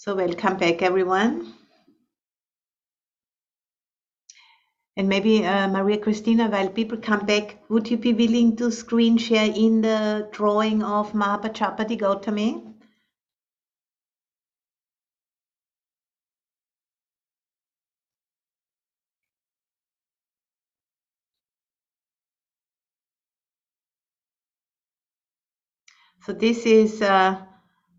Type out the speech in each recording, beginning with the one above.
So welcome back, everyone. And maybe uh, Maria Cristina, while people come back, would you be willing to screen share in the drawing of Mahapajapati Gautami? So this is uh,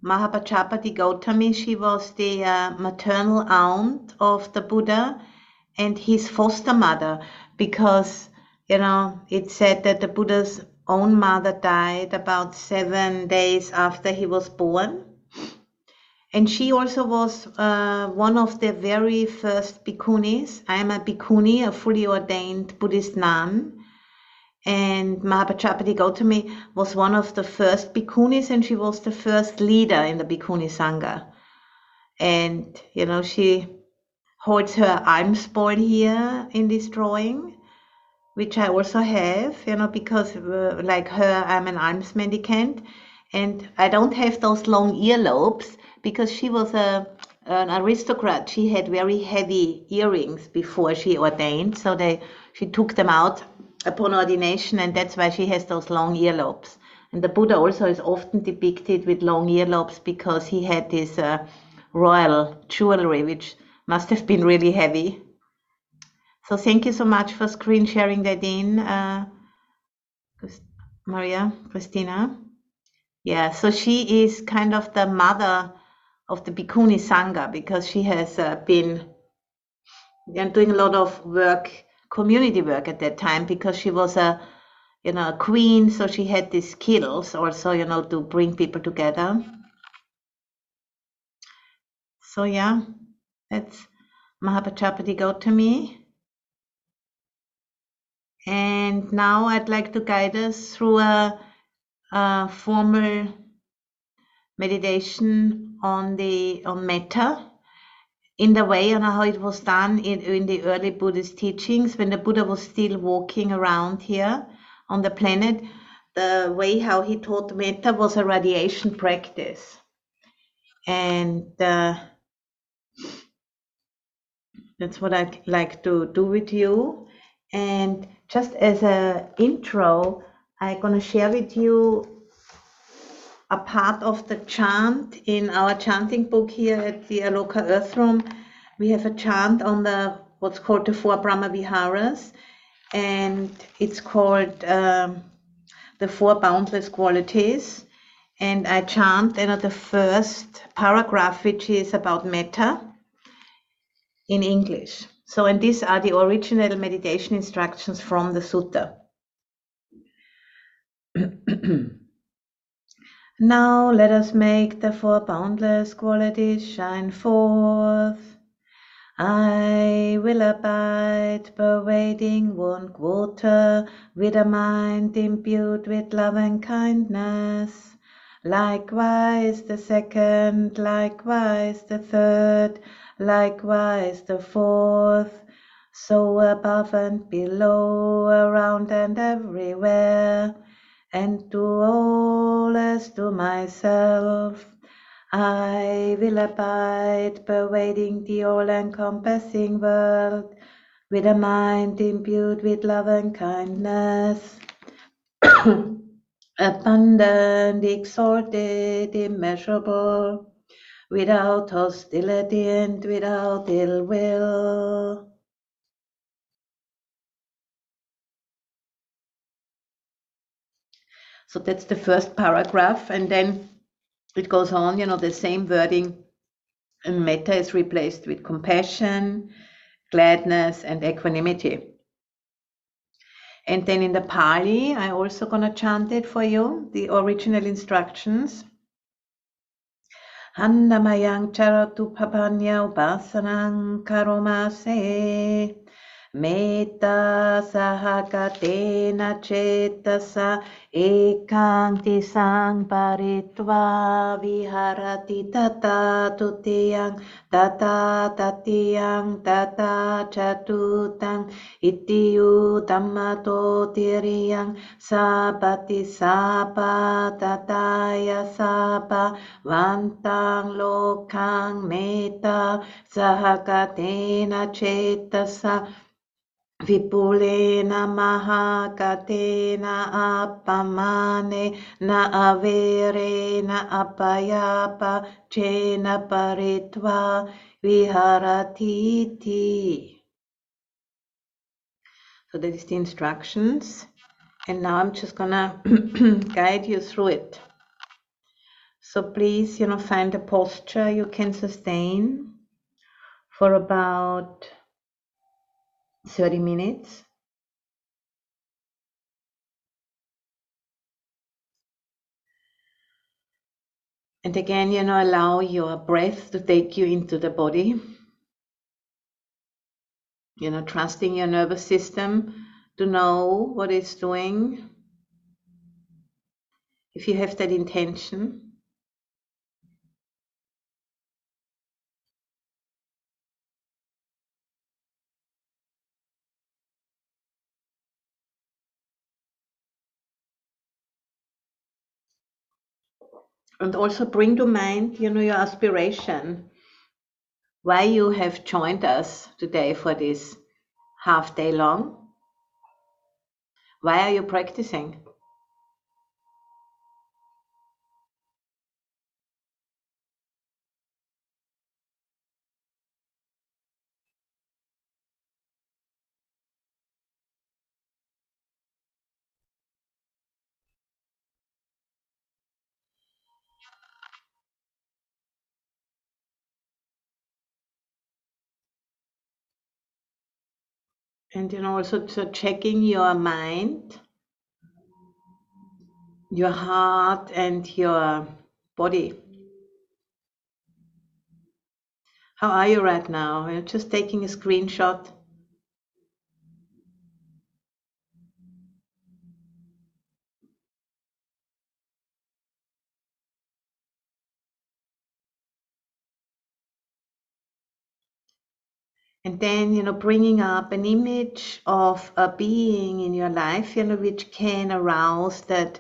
Mahapajapati Gautami. She was the uh, maternal aunt of the Buddha and his foster mother because, you know, it said that the Buddha's own mother died about seven days after he was born. And she also was uh, one of the very first bhikkhunis. I am a bhikkhuni, a fully ordained Buddhist nun and Mahapajapati Gautami was one of the first bhikkhunis and she was the first leader in the bhikkhuni sangha. And, you know, she holds her alms bowl here in this drawing, which I also have, you know, because uh, like her, I'm an alms mendicant and I don't have those long earlobes because she was a an aristocrat. She had very heavy earrings before she ordained, so they she took them out upon ordination, and that's why she has those long earlobes. And the Buddha also is often depicted with long earlobes because he had this uh, royal jewelry, which must have been really heavy. So thank you so much for screen sharing that in, uh, Maria Christina. Yeah, so she is kind of the mother of the Bhikkhuni Sangha because she has uh, been doing a lot of work community work at that time because she was a you know a queen so she had these skills also you know to bring people together. So yeah that's mahapajapati gautami. And now i'd like to guide us through a, a formal meditation on the on metta in the way on how it was done in, in the early Buddhist teachings when the Buddha was still walking around here on the planet. The way how he taught metta was a radiation practice. And uh, that's what I'd like to do with you. And just as an intro, I'm going to share with you a part of the chant in our chanting book here at the Aloka Earth Room. We have a chant on the what's called the four Brahma Viharas, and it's called um, the four boundless qualities. And I chant you know, the first paragraph, which is about metta in English. So, and these are the original meditation instructions from the sutta. Now let us make the four boundless qualities shine forth. I will abide, pervading one quarter, with a mind imbued with love and kindness. Likewise the second, likewise the third, likewise the fourth, so above and below, around and everywhere and to all as to myself. I will abide, pervading the all-encompassing world, with a mind imbued with love and kindness, abundant, exalted, immeasurable, without hostility and without ill will. So that's the first paragraph. And then it goes on, you know, the same wording. And metta is replaced with compassion, gladness, and equanimity. And then in the Pali, I also gonna chant it for you, the original instructions. Annamayang charatu papanya upasanang karomase Metta sahakatena cetasa ekang tisang paritva viharati tata tutiyang tata tatiyang tata catutang itiyu tammato tiriyang sapati sapa tataya sapa vantang lokang meta sahakatena cetasa Vipulena mahakatena apamane na avere na apayapa chena paritva viharatiti. So that is the instructions. And now I'm just gonna guide you through it. So please, you know, find a posture you can sustain for about 30 minutes. And again, you know, allow your breath to take you into the body. You know, trusting your nervous system to know what it's doing. If you have that intention. And also bring to mind you know your aspiration. Why you have joined us today for this half day long? Why are you practicing and you know also so checking your mind your heart and your body. How are you right now? You're just taking a screenshot and then you know bringing up an image of a being in your life you know which can arouse that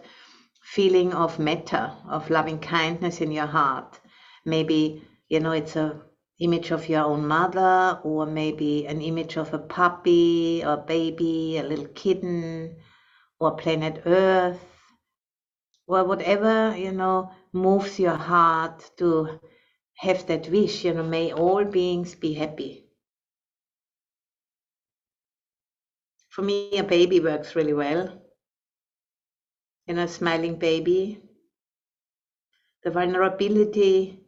feeling of metta of loving kindness in your heart. Maybe you know it's a image of your own mother or maybe an image of a puppy or baby a little kitten or planet earth. Or whatever you know moves your heart to have that wish you know may all beings be happy For me, a baby works really well. You know, a smiling baby, the vulnerability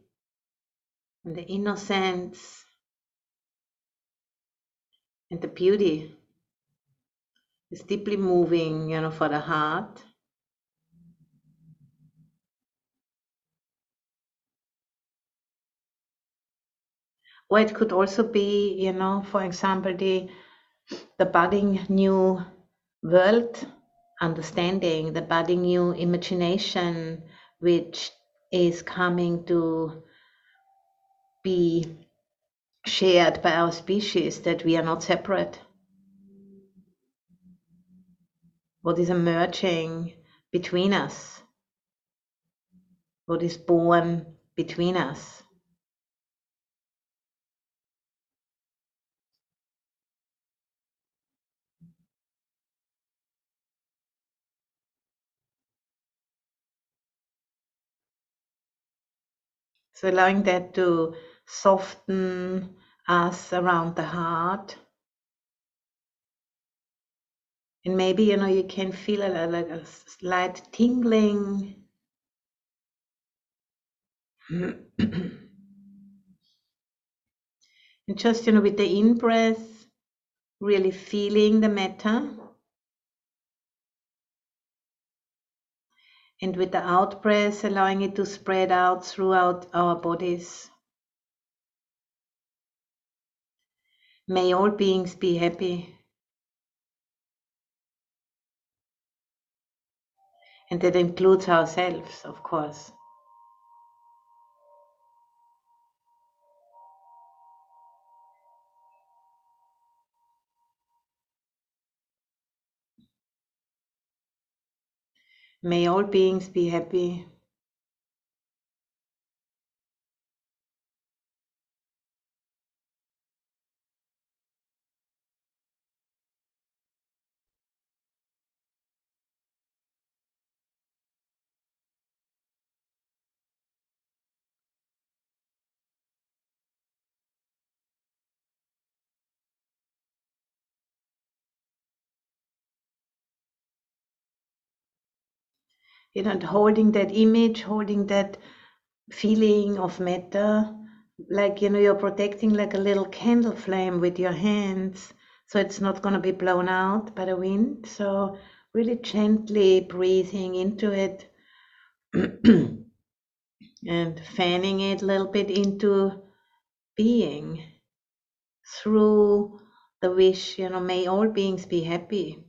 and the innocence and the beauty is deeply moving, you know, for the heart. Or it could also be, you know, for example, the the budding new world understanding, the budding new imagination, which is coming to be shared by our species, that we are not separate. What is emerging between us? What is born between us? So allowing that to soften us around the heart. And maybe, you know, you can feel a, like a slight tingling. and just, you know, with the in breath, really feeling the metta. And with the out breath, allowing it to spread out throughout our bodies. May all beings be happy. And that includes ourselves, of course. May all beings be happy. You know, holding that image, holding that feeling of metta, like you know, you're protecting like a little candle flame with your hands, so it's not going to be blown out by the wind. So really gently breathing into it and fanning it a little bit into being through the wish, you know, may all beings be happy.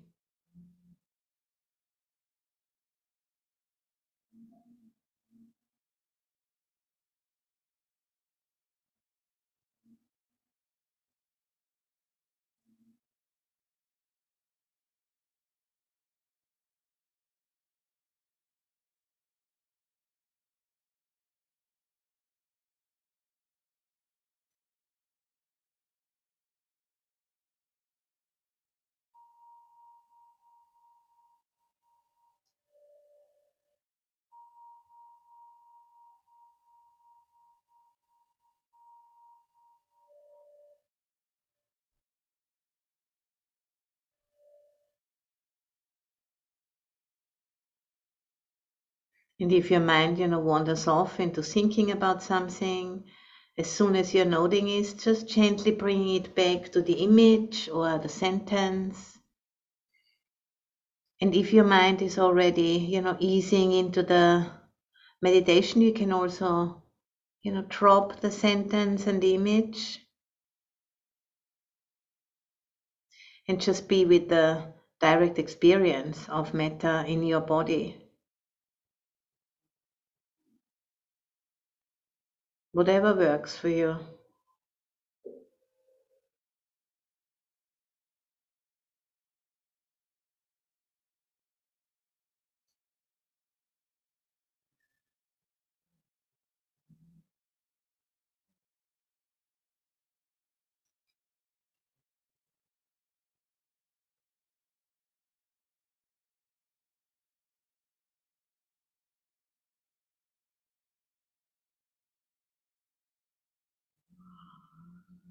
And if your mind, you know, wanders off into thinking about something, as soon as you're noting it, just gently bring it back to the image or the sentence. And if your mind is already, you know, easing into the meditation, you can also, you know, drop the sentence and the image and just be with the direct experience of metta in your body. Whatever works for you.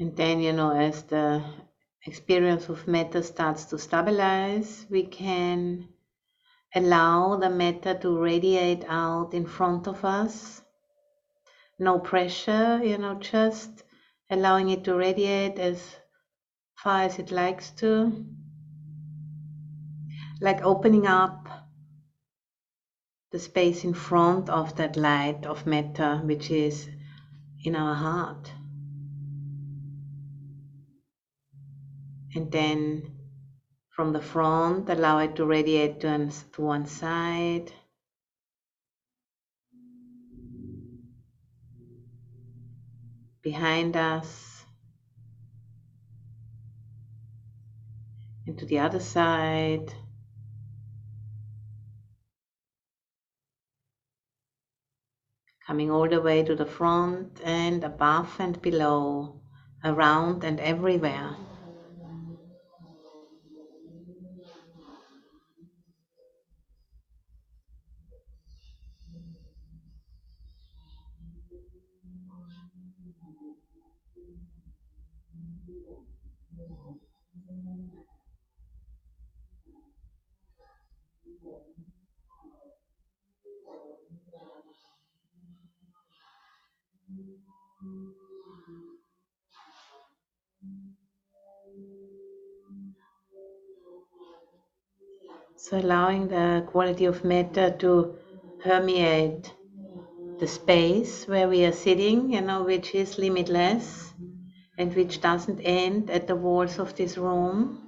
And then, you know, as the experience of metta starts to stabilize, we can allow the metta to radiate out in front of us. No pressure, you know, just allowing it to radiate as far as it likes to. like opening up the space in front of that light of metta, which is in our heart. And then from the front, allow it to radiate to, to one side. Behind us. And to the other side. Coming all the way to the front and above and below, around and everywhere. So allowing the quality of metta to permeate the space where we are sitting, you know, which is limitless and which doesn't end at the walls of this room.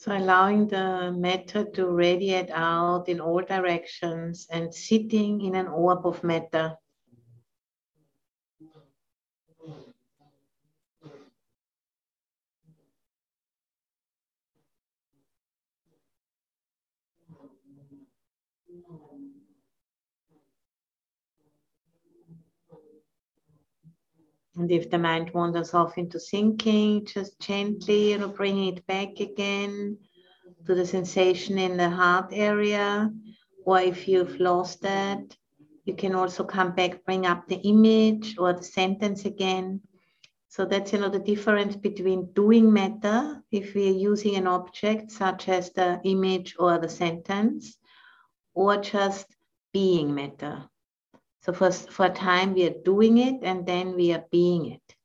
So allowing the metta to radiate out in all directions and sitting in an orb of metta. And if the mind wanders off into thinking, just gently, you know, bringing it back again to the sensation in the heart area. Or if you've lost that, you can also come back, bring up the image or the sentence again. So that's you know the difference between doing metta if we are using an object such as the image or the sentence, or just being metta. So for, for a time we are doing it and then we are being it.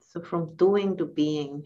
So from doing to being.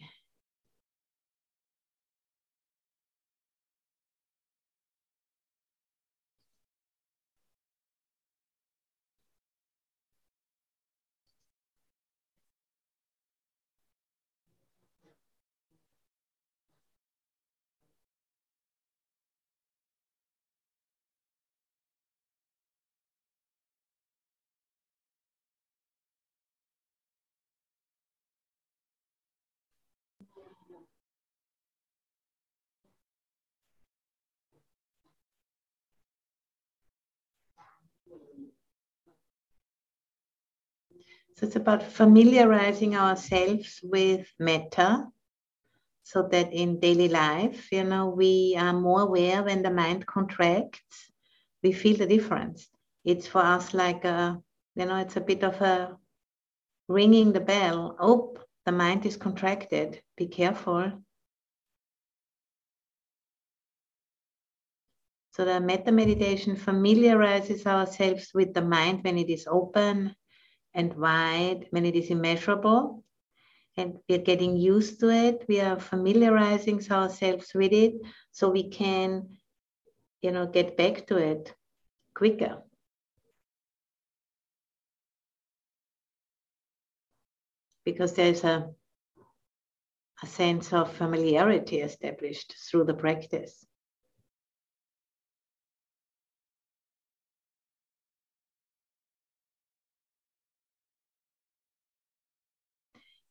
So it's about familiarizing ourselves with metta so that in daily life, you know, we are more aware when the mind contracts, we feel the difference. It's for us like a, you know, it's a bit of a ringing the bell. Oh, the mind is contracted. Be careful. So the metta meditation familiarizes ourselves with the mind when it is open and wide when it is immeasurable. And we're getting used to it. We are familiarizing ourselves with it so we can, you know, get back to it quicker. Because there's a, a sense of familiarity established through the practice.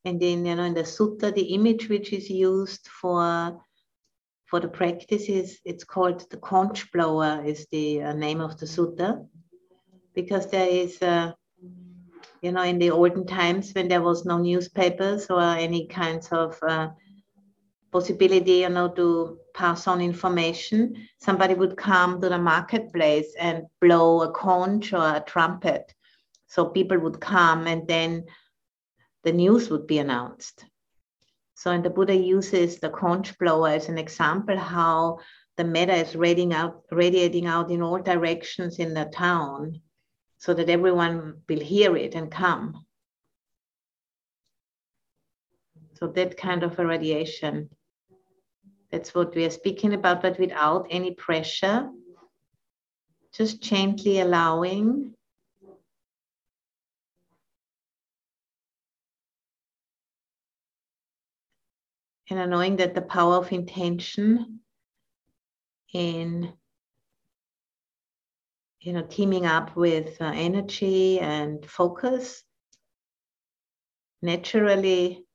And then, you know, in the sutta, the image which is used for for the practice is it's called the conch blower is the uh, name of the sutta. Because there is uh, you know in the olden times when there was no newspapers or any kinds of uh, possibility you know to pass on information somebody would come to the marketplace and blow a conch or a trumpet. So people would come and then the news would be announced. So, and the Buddha uses the conch blower as an example how the metta is radiating out, radiating out in all directions in the town so that everyone will hear it and come. So, that kind of a radiation, that's what we are speaking about, but without any pressure, just gently allowing and knowing that the power of intention in you know teaming up with uh, energy and focus naturally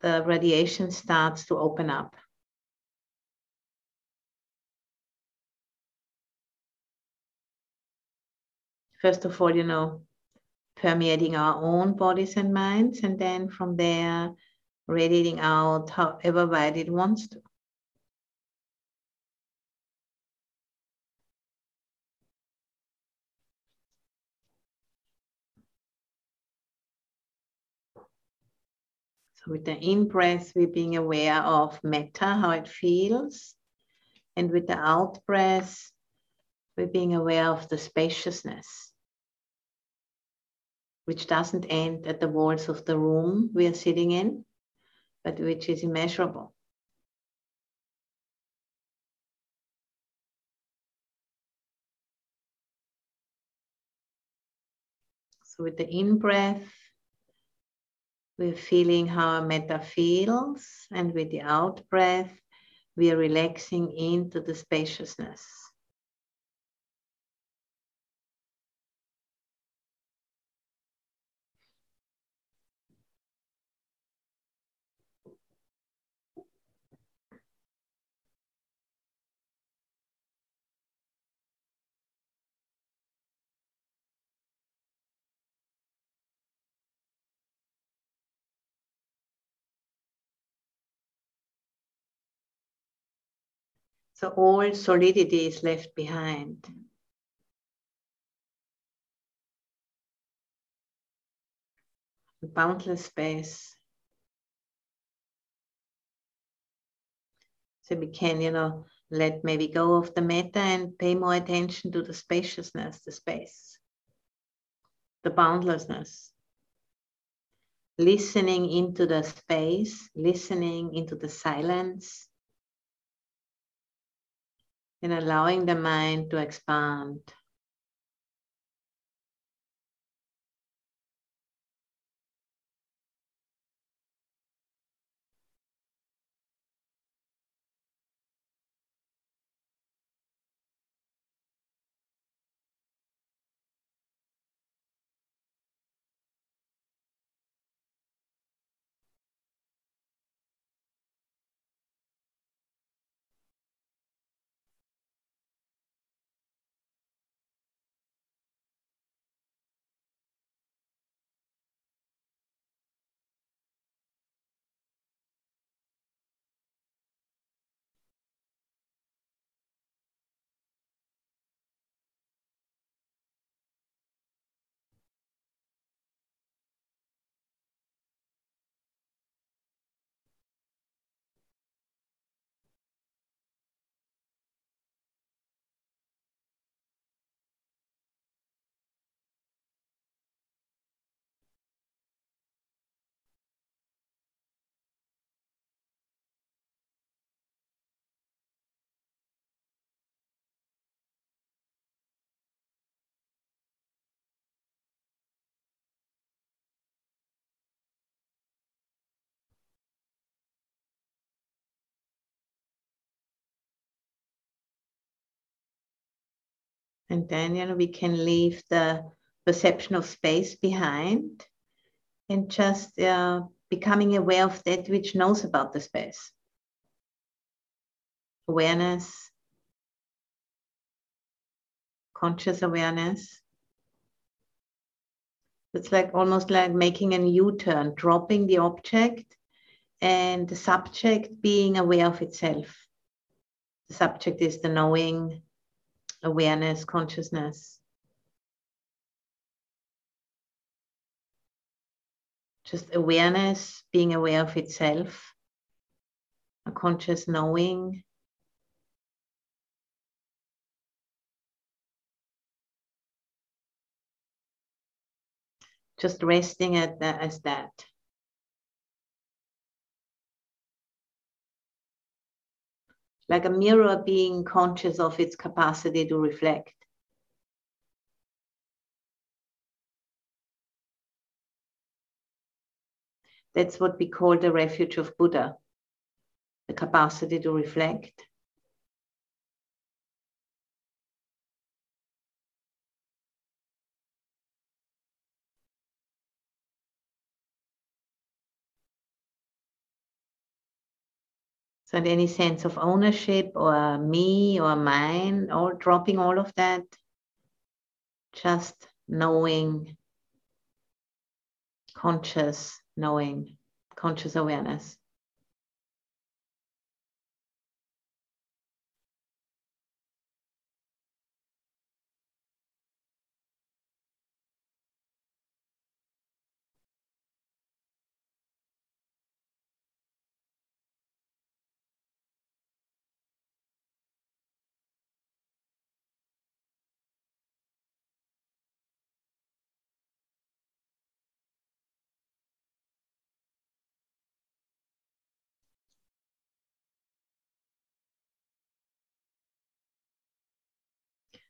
the radiation starts to open up. First of all you know permeating our own bodies and minds and then from there radiating out however wide it wants to. So with the in breath, we're being aware of metta, how it feels. And with the out breath, we're being aware of the spaciousness, which doesn't end at the walls of the room we are sitting in, but which is immeasurable. So with the in breath, we're feeling how our metta feels, and with the out breath, we are relaxing into the spaciousness. So all solidity is left behind. Boundless space. So we can, you know, let maybe go of the metta and pay more attention to the spaciousness, the space, the boundlessness. Listening into the space, listening into the silence and allowing the mind to expand. And then, you know, we can leave the perception of space behind and just uh, becoming aware of that which knows about the space. Awareness, conscious awareness. It's like almost like making a U turn, dropping the object and the subject being aware of itself. The subject is the knowing, awareness, consciousness. Just awareness, being aware of itself, a conscious knowing. Just resting at that as that. Like a mirror being conscious of its capacity to reflect. That's what we call the refuge of Buddha, the capacity to reflect. Any sense of ownership or me or mine, or dropping all of that, just knowing, conscious knowing, conscious awareness.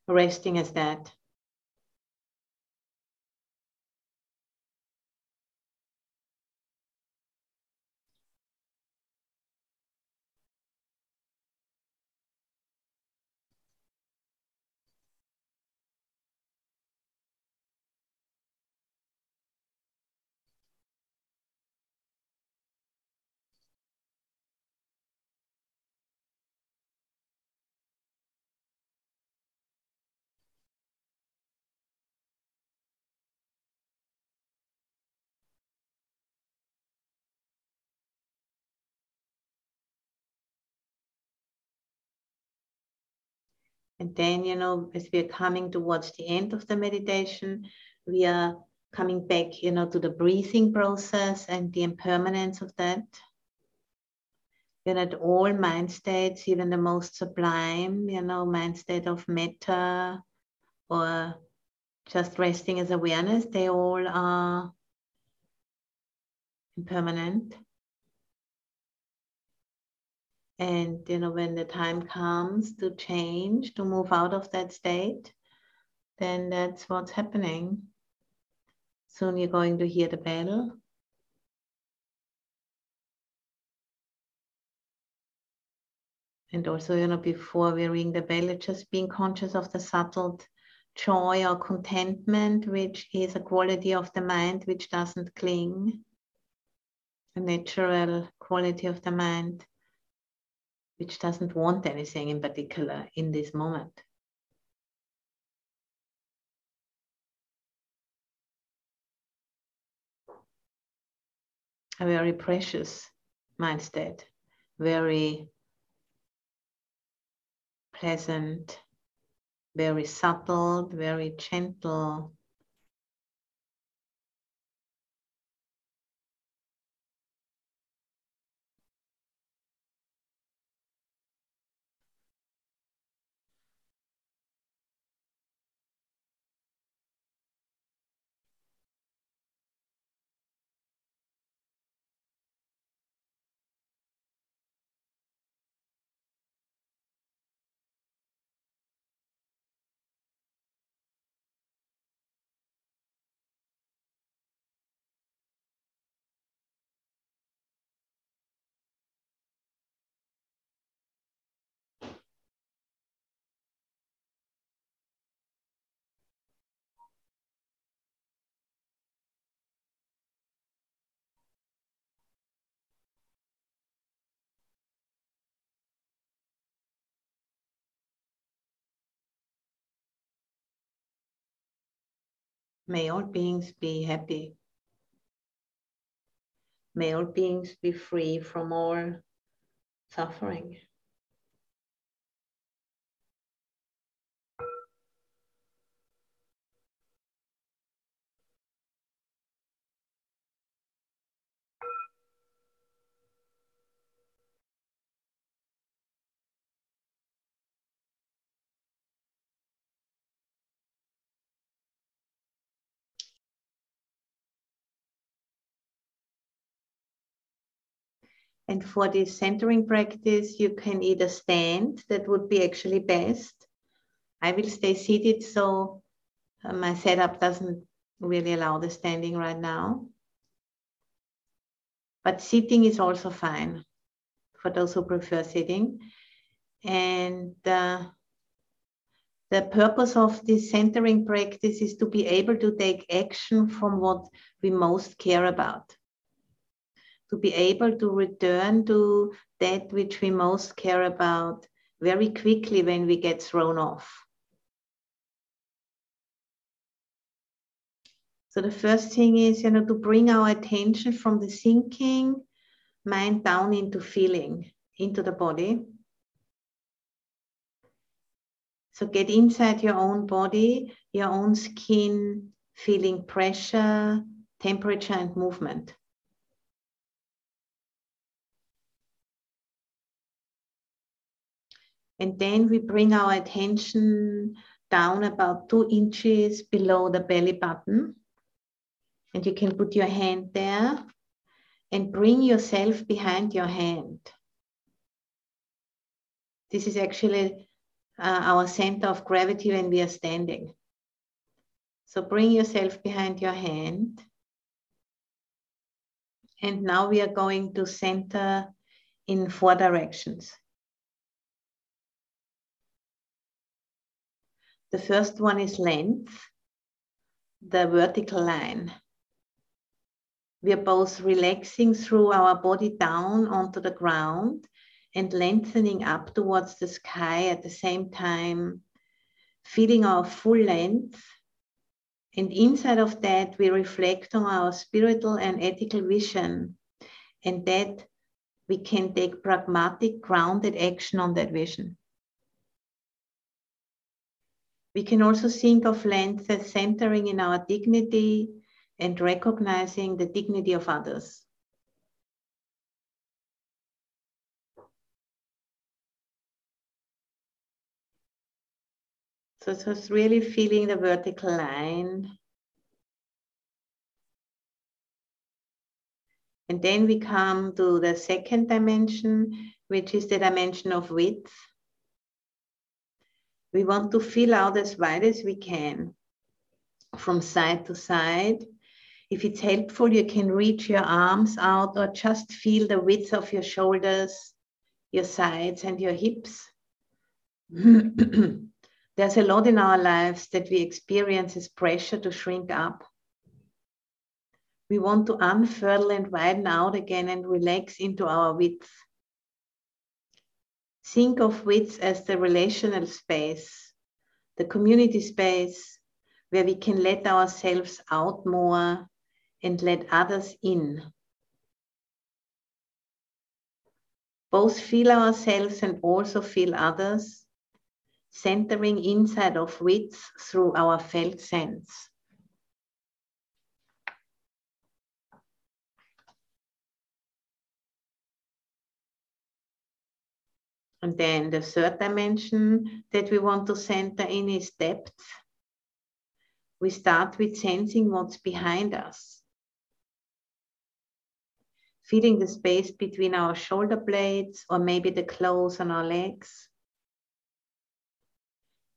Resting as that. And then, you know, as we are coming towards the end of the meditation, we are coming back, you know, to the breathing process and the impermanence of that. Know, that all mind states, even the most sublime, you know, mind state of metta or just resting as awareness, they all are impermanent. And you know, when the time comes to change, to move out of that state, then that's what's happening. Soon you're going to hear the bell. And also, you know, before we ring the bell, it's just being conscious of the subtle joy or contentment, which is a quality of the mind which doesn't cling, a natural quality of the mind which doesn't want anything in particular in this moment. A very precious mind state, very pleasant, very subtle, very gentle, May all beings be happy. May all beings be free from all suffering. And for this centering practice, you can either stand, that would be actually best. I will stay seated, so uh, my setup doesn't really allow the standing right now. But sitting is also fine for those who prefer sitting. And uh, the purpose of this centering practice is to be able to take action from what we most care about to be able to return to that which we most care about very quickly when we get thrown off. So the first thing is, you know, to bring our attention from the thinking mind down into feeling, into the body. So get inside your own body, your own skin, feeling pressure, temperature, and movement. And then we bring our attention down about two inches below the belly button. And you can put your hand there and bring yourself behind your hand. This is actually uh, our center of gravity when we are standing. So bring yourself behind your hand. And now we are going to center in four directions. The first one is length, the vertical line. We are both relaxing through our body down onto the ground and lengthening up towards the sky at the same time, feeling our full length. And inside of that, we reflect on our spiritual and ethical vision, and that we can take pragmatic, grounded action on that vision. We can also think of length as centering in our dignity and recognizing the dignity of others. So just really feeling the vertical line. And then we come to the second dimension, which is the dimension of width. We want to fill out as wide as we can from side to side. If it's helpful, you can reach your arms out or just feel the width of your shoulders, your sides, and your hips. There's a lot in our lives that we experience as pressure to shrink up. We want to unfurl and widen out again and relax into our width. Think of width as the relational space, the community space where we can let ourselves out more and let others in. Both feel ourselves and also feel others, centering inside of width through our felt sense. And then the third dimension that we want to center in is depth. We start with sensing what's behind us. Feeling the space between our shoulder blades or maybe the clothes on our legs.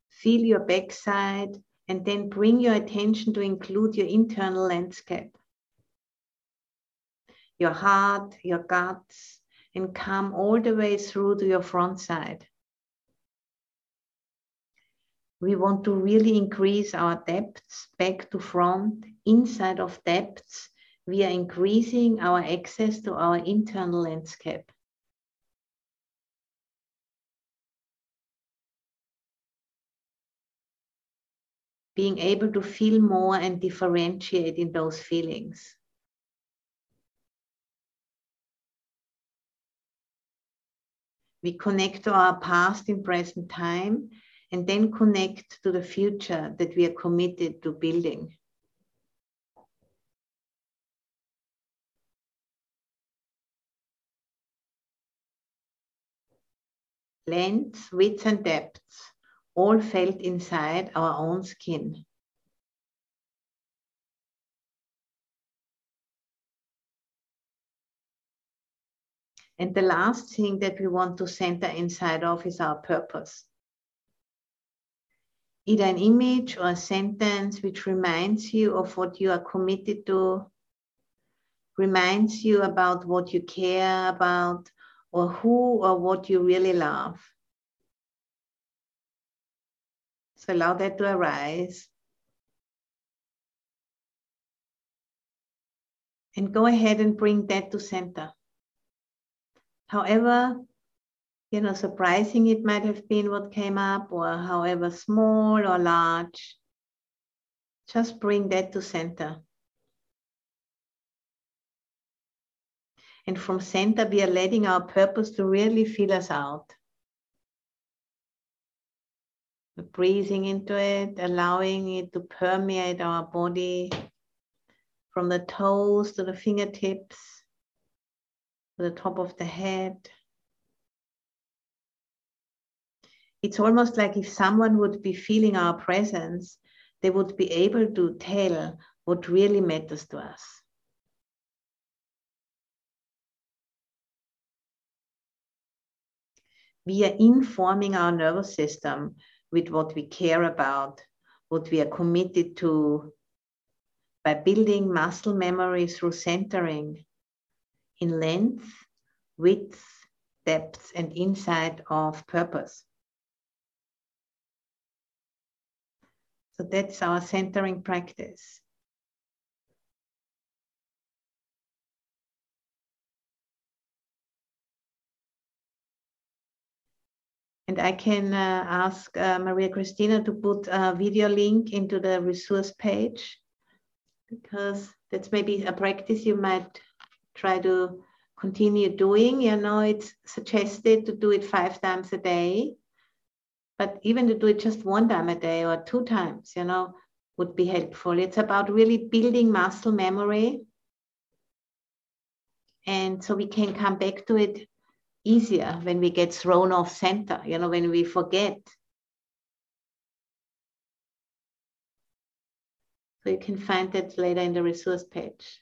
Feel your backside and then bring your attention to include your internal landscape. Your heart, your guts, and come all the way through to your front side. We want to really increase our depths back to front. Inside of depths, we are increasing our access to our internal landscape. being able to feel more and differentiate in those feelings. We connect to our past in present time and then connect to the future that we are committed to building. Lengths, widths, and depths all felt inside our own skin. And the last thing that we want to center inside of is our purpose. Either an image or a sentence which reminds you of what you are committed to, reminds you about what you care about, or who or what you really love. So allow that to arise. And go ahead and bring that to center. However, you know, surprising it might have been what came up, or however small or large, just bring that to center. And from center, we are letting our purpose to really fill us out. We're breathing into it, allowing it to permeate our body from the toes to the fingertips, the top of the head. It's almost like if someone would be feeling our presence, they would be able to tell what really matters to us. We are informing our nervous system with what we care about, what we are committed to, by building muscle memory through centering in length, width, depth, and insight of purpose. So that's our centering practice. And I can uh, ask uh, Maria Cristina to put a video link into the resource page because that's maybe a practice you might try to continue doing. You know, it's suggested to do it five times a day but even to do it just one time a day or two times, you know, would be helpful. It's about really building muscle memory. And so we can come back to it easier when we get thrown off center, you know, when we forget. So you can find that later in the resource page.